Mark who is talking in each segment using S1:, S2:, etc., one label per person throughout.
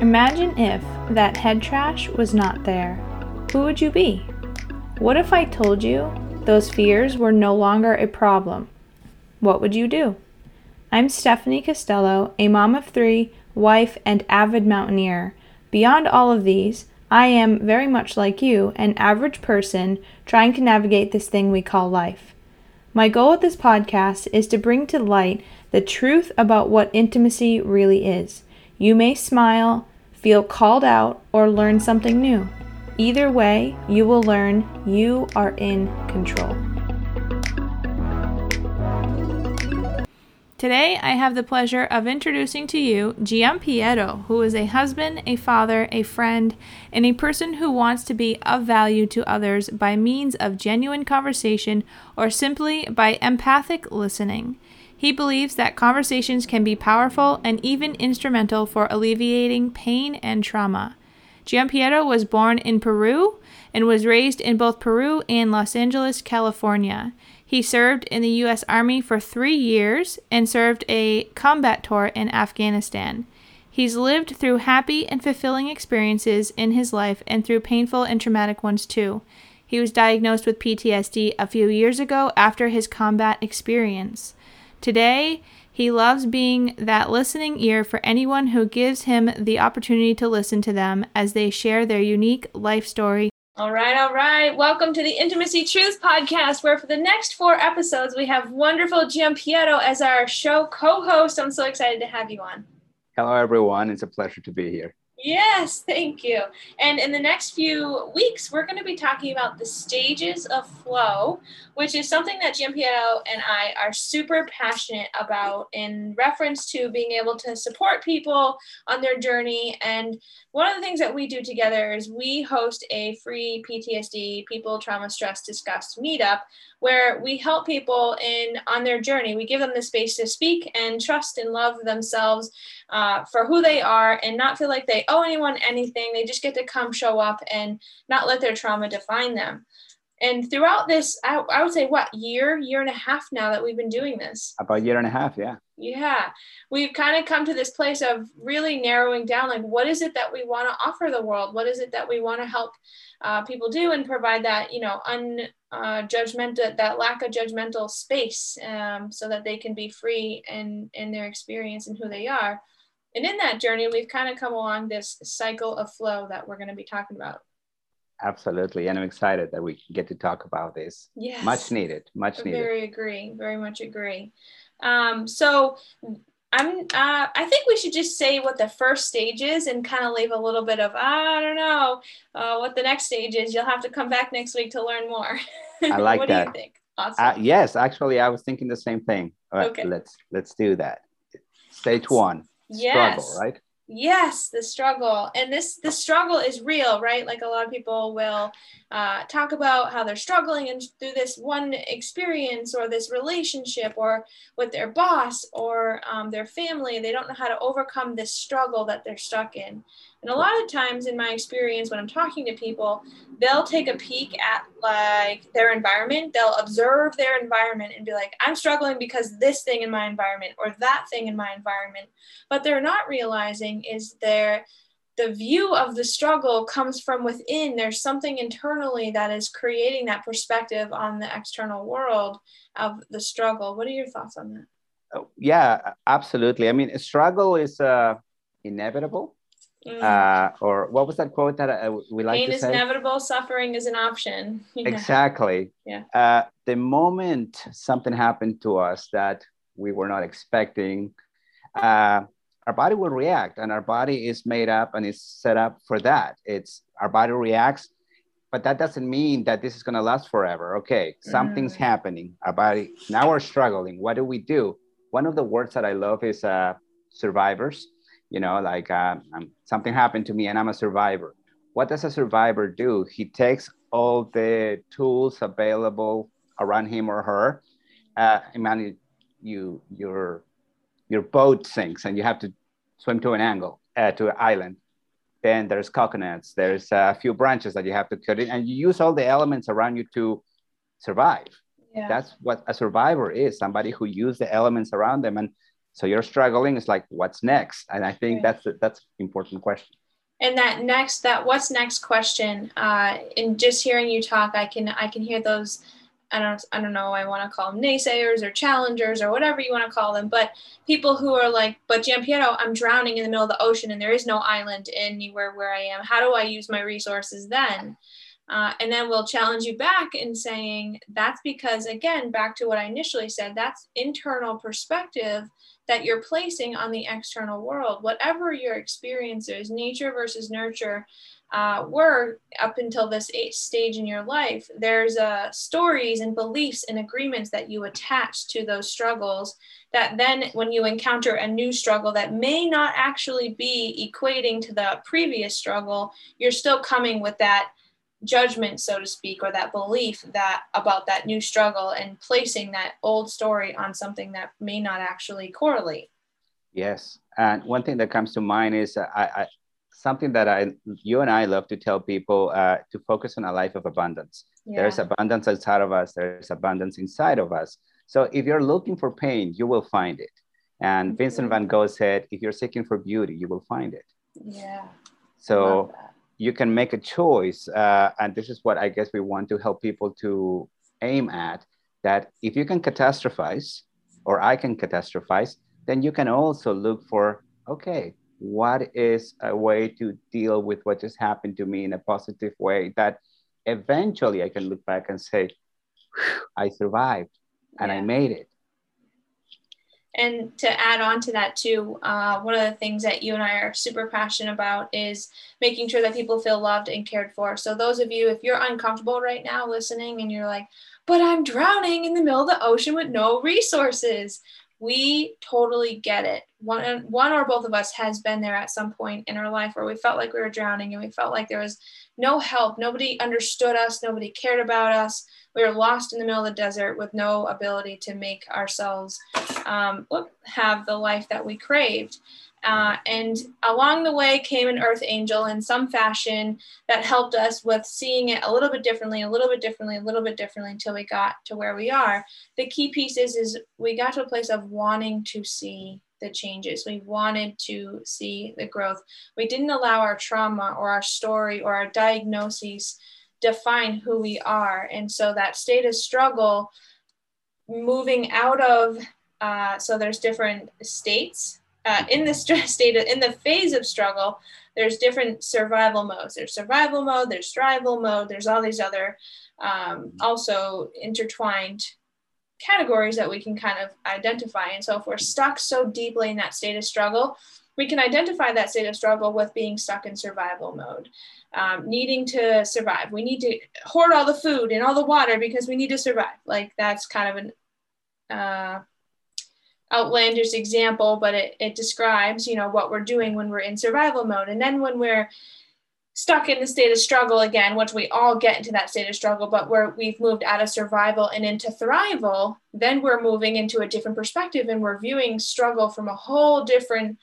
S1: Imagine if that head trash was not there. Who would you be? What if I told you those fears were no longer a problem? What would you do? I'm Stephanie Costello, a mom of three, wife, and avid mountaineer. Beyond all of these, I am very much like you, an average person trying to navigate this thing we call life. My goal with this podcast is to bring to light the truth about what intimacy really is. You may smile, feel called out, or learn something new. Either way, you will learn you are in control. Today, I have the pleasure of introducing to you Giampiero, who is a husband, a father, a friend, and a person who wants to be of value to others by means of genuine conversation or simply by empathic listening. He believes that conversations can be powerful and even instrumental for alleviating pain and trauma. Giampiero was born in Peru and was raised in both Peru and Los Angeles, California. He served in the U.S. Army for three years and served a combat tour in Afghanistan. He's lived through happy and fulfilling experiences in his life and through painful and traumatic ones too. He was diagnosed with PTSD a few years ago after his combat experience. Today, he loves being that listening ear for anyone who gives him the opportunity to listen to them as they share their unique life story all right, all right. Welcome to the Intimacy Truth podcast, where for the next four episodes, we have wonderful Giampiero as our show co host. I'm so excited to have you on.
S2: Hello, everyone. It's a pleasure to be here.
S1: Yes, thank you. And in the next few weeks, we're going to be talking about the stages of flow, which is something that Jim Giampiero and I are super passionate about in reference to being able to support people on their journey. And one of the things that we do together is we host a free PTSD, people trauma stress discussed meetup where we help people in on their journey. We give them the space to speak and trust and love themselves uh, for who they are and not feel like they owe anyone anything. They just get to come show up and not let their trauma define them. And throughout this, I, I would say, what year, year and a half now that we've been doing this?
S2: About a year and a half, yeah.
S1: Yeah, we've kind of come to this place of really narrowing down like, what is it that we want to offer the world? What is it that we want to help uh, people do and provide that, you know, un uh, judgmental, that lack of judgmental space um, so that they can be free in, in their experience and who they are. And in that journey, we've kind of come along this cycle of flow that we're going to be talking about.
S2: Absolutely. And I'm excited that we get to talk about this.
S1: Yes.
S2: Much needed. Much needed.
S1: Very agree. Very much agree. Um, so I'm uh, I think we should just say what the first stage is and kind of leave a little bit of I don't know uh, what the next stage is. You'll have to come back next week to learn more.
S2: I like
S1: what
S2: that.
S1: do you think? Awesome.
S2: Uh, yes, actually, I was thinking the same thing. All right,
S1: Okay.
S2: let's let's do that. Stage one,
S1: yes.
S2: struggle, right?
S1: Yes, the struggle, and this the struggle is real, right? Like a lot of people will uh, talk about how they're struggling and through this one experience or this relationship or with their boss or um, their family, they don't know how to overcome this struggle that they're stuck in. And a lot of times, in my experience, when I'm talking to people, they'll take a peek at like their environment. They'll observe their environment and be like, "I'm struggling because this thing in my environment or that thing in my environment." But they're not realizing is their the view of the struggle comes from within. There's something internally that is creating that perspective on the external world of the struggle. What are your thoughts on that?
S2: Oh, yeah, absolutely. I mean, struggle is uh, inevitable.
S1: Mm.
S2: Uh, or what was that quote that uh, we like
S1: Pain
S2: to
S1: is inevitable, suffering is an option. Yeah.
S2: Exactly.
S1: Yeah.
S2: Uh, the moment something happened to us that we were not expecting, uh, our body will react, and our body is made up and is set up for that. It's our body reacts, but that doesn't mean that this is going to last forever. Okay, something's
S1: Mm.
S2: happening. Our body now we're struggling. What do we do? One of the words that I love is uh, survivors. You know, like uh, um, something happened to me and I'm a survivor. What does a survivor do? He takes all the tools available around him or her. Uh, imagine you your your boat sinks and you have to swim to an angle uh, to an island. Then there's coconuts. There's a few branches that you have to cut in, and you use all the elements around you to survive.
S1: Yeah.
S2: That's what a survivor is: somebody who used the elements around them. And So you're struggling. It's like, what's next? And I think right. that's that's important question.
S1: And that next, that what's next question, uh, and just hearing you talk, I can I can hear those. I don't I don't know. I want to call them naysayers or challengers or whatever you want to call them, but people who are like, but Giampiero, I'm drowning in the middle of the ocean and there is no island anywhere where I am. How do I use my resources then? Uh, and then we'll challenge you back in saying that's because, again, back to what I initially said, that's internal perspective that you're placing on the external world. Whatever your experience is, nature versus nurture, uh, were up until this stage in your life, there's uh, stories and beliefs and agreements that you attach to those struggles. That then, when you encounter a new struggle that may not actually be equating to the previous struggle, you're still coming with that judgment so to speak or that belief that about that new struggle and placing that old story on something that may not actually correlate.
S2: Yes and one thing that comes to mind is uh, I, I, something that i you and i love to tell people uh, to focus on a life of abundance. Yeah. there's abundance outside of us there's abundance inside of us. So if you're looking for pain you will find it. And mm-hmm. vincent van gogh said if you're seeking for beauty you will find it.
S1: Yeah.
S2: So you can make a choice uh, and this is what i guess we want to help people to aim at that if you can catastrophize or i can catastrophize then you can also look for okay what is a way to deal with what just happened to me in a positive way that eventually i can look back and say i survived and yeah. i made it
S1: and to add on to that too uh, one of the things that you and i are super passionate about is making sure that people feel loved and cared for. So those of you if you're uncomfortable right now listening and you're like but i'm drowning in the middle of the ocean with no resources we totally get it. One, one or both of us has been there at some point in our life where we felt like we were drowning and we felt like there was no help. Nobody understood us. Nobody cared about us we were lost in the middle of the desert with no ability to make ourselves um, have the life that we craved. Uh, and along the way came an earth angel in some fashion that helped us with seeing it a little bit differently, a little bit differently, a little bit differently until we got to where we are. The key piece is, is we got to a place of wanting to see the changes. We wanted to see the growth. We didn't allow our trauma or our story or our diagnoses define who we are. And so that state of struggle, moving out of, uh, so there's different states uh, in the state, of, in the phase of struggle, there's different survival modes. There's survival mode, there's thrival mode, there's all these other um, also intertwined categories that we can kind of identify. And so if we're stuck so deeply in that state of struggle, we can identify that state of struggle with being stuck in survival mode um, needing to survive. We need to hoard all the food and all the water because we need to survive. Like that's kind of an uh, outlandish example, but it, it describes, you know, what we're doing when we're in survival mode. And then when we're stuck in the state of struggle again, which we all get into that state of struggle, but where we've moved out of survival and into thrival, then we're moving into a different perspective and we're viewing struggle from a whole different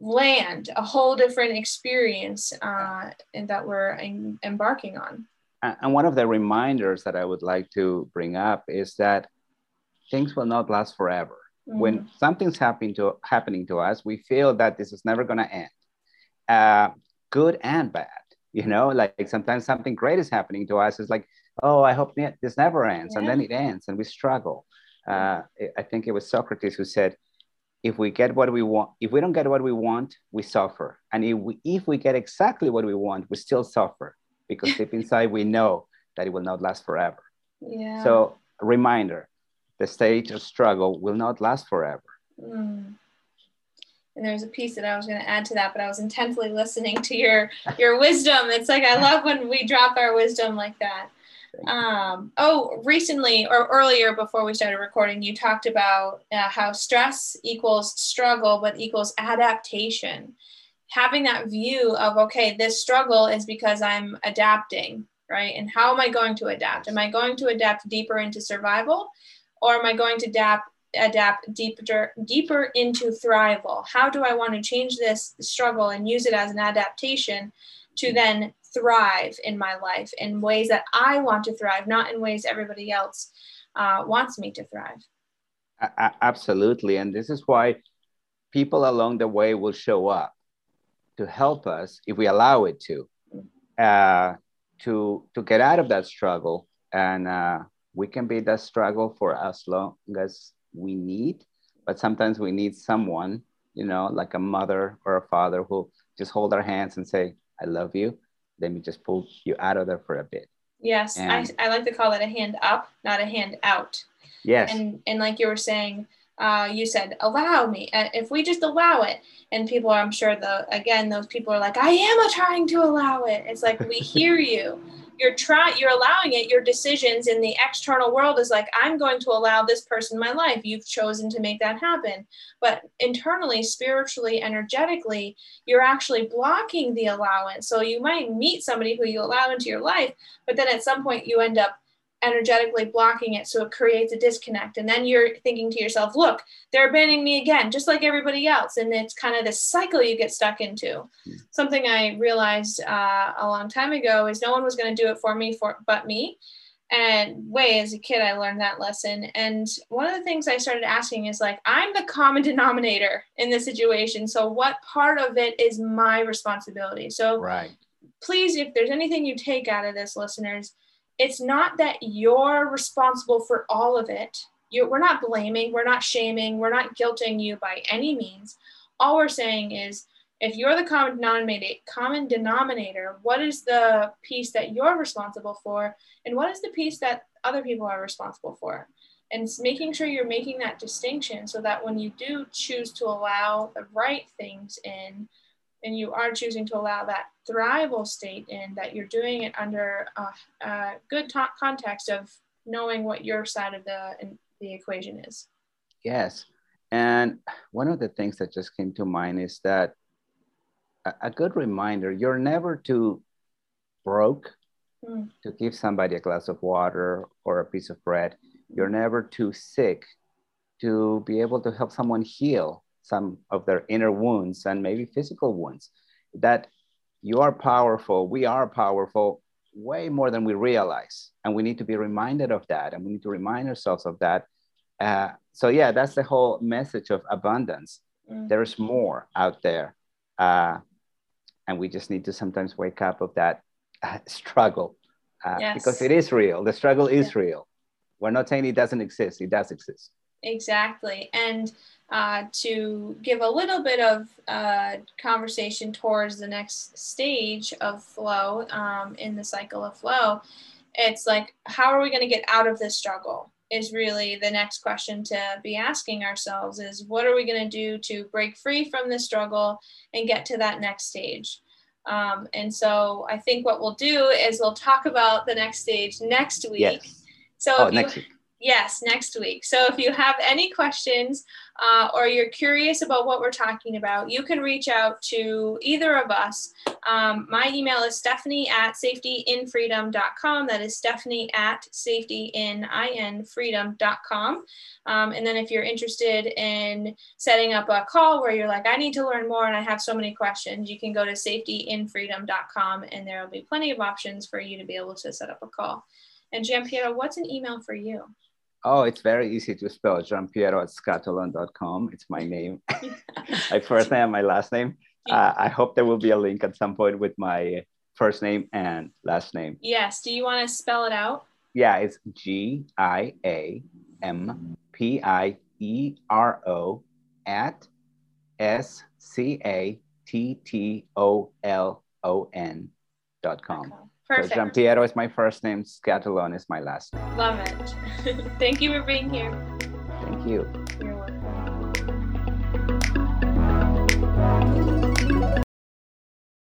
S1: land, a whole different experience uh, and that we're em- embarking on.
S2: And one of the reminders that I would like to bring up is that things will not last forever. Mm. When something's happening to happening to us, we feel that this is never going to end, uh, good and bad. You know, like sometimes something great is happening to us. It's like, oh, I hope this never ends, yeah. and then it ends, and we struggle. Uh, I think it was Socrates who said, if we get what we want if we don't get what we want we suffer. And if we if we get exactly what we want we still suffer because deep inside we know that it will not last forever.
S1: Yeah.
S2: So reminder the stage of struggle will not last forever. Mm.
S1: and there's a piece that i was going to add to that but i was intently listening to your your wisdom. It's like i love when we drop our wisdom like that um, oh, recently or earlier before we started recording, you talked about uh, how stress equals struggle, but equals adaptation. Having that view of, okay, this struggle is because I'm adapting, right? And how am I going to adapt? Am I going to adapt deeper into survival or am I going to adapt? adapt deeper deeper into thrival how do i want to change this struggle and use it as an adaptation to then thrive in my life in ways that I want to thrive, not in ways everybody else uh, wants me to thrive.
S2: A- absolutely. And this is why people along the way will show up to help us if we allow it to, uh, to to get out of that struggle, and uh, we can be that struggle for as long as we need. But sometimes we need someone, you know, like a mother or a father who just hold our hands and say, "I love you." Let me just pull you out of there for a bit.
S1: Yes, and, I, I like to call it a hand up, not a hand out.
S2: Yes.
S1: And and like you were saying, uh, you said allow me. Uh, if we just allow it, and people, are, I'm sure the again those people are like, I am trying to allow it. It's like we hear you you're trying you're allowing it your decisions in the external world is like i'm going to allow this person my life. You've chosen to make that happen. But internally spiritually energetically you're actually blocking the allowance. So you might meet somebody who you allow into your life but then at some point you end up energetically blocking it so it creates a disconnect. And then you're thinking to yourself look they're abandoning me again just like everybody else. And it's kind of this cycle you get stuck into. Something i realized uh, a long time ago is no one was going to do it for me for but me. And way as a kid i learned that lesson. And one of the things i started asking is like i'm the common denominator in this situation so what part of it is my responsibility? So
S2: right.
S1: please if there's anything you take out of this listeners it's not that you're responsible for all of it. You, we're not blaming, we're not shaming, we're not guilting you by any means. All we're saying is if you're the common denominator, common denominator, what is the piece that you're responsible for, and what is the piece that other people are responsible for? And making sure you're making that distinction so that when you do choose to allow the right things in, and you are choosing to allow that thrival state in, that you're doing it under a, a good t- context of knowing what your side of the the equation is.
S2: Yes, and one of the things that just came to mind is that a, a good reminder: you're never too broke mm. to give somebody a glass of water or a piece of bread. You're never too sick to be able to help someone heal some of their inner wounds and maybe physical wounds. That you are powerful, we are powerful way more than we realize. And we need to be reminded of that. And we need to remind ourselves of that. Uh, so, yeah, that's the whole message of abundance. Mm. There's more out there. Uh, and we just need to sometimes wake up of that uh, struggle uh, yes. because it is real. The struggle is yeah. real. We're not saying it doesn't exist, it does exist.
S1: Exactly. And uh, to give a little bit of uh, conversation towards the next stage of flow um, in the cycle of flow, it's like, how are we going to get out of this struggle? Is really the next question to be asking ourselves is what are we going to do to break free from this struggle and get to that next stage? Um, and so I think what we'll do is we'll talk about the next stage next week.
S2: Yes.
S1: So
S2: oh, next week
S1: Yes, next week. So if you have any questions uh, or you're curious about what we're talking about, you can reach out to either of us. Um, my email is stephanie at safetyinfreedom.com. That is stephanie at safetyinfreedom.com. Um, and then if you're interested in setting up a call where you're like, I need to learn more and I have so many questions, you can go to safetyinfreedom.com and there will be plenty of options for you to be able to set up a call. And Giampiero, what's an email for you?
S2: Oh, it's very easy to spell. Giampiero at scattolon.com. It's my name, my first name, my last name. Uh, I hope there will be a link at some point with my first name and last name.
S1: Yes. Do you want to spell it out?
S2: Yeah, it's G I A M P I E R O at S C A T T O L O N dot com. Perfect. So Giampiero is my first name, Scattolon is my last name.
S1: Love it. Thank you for being here.
S2: Thank you.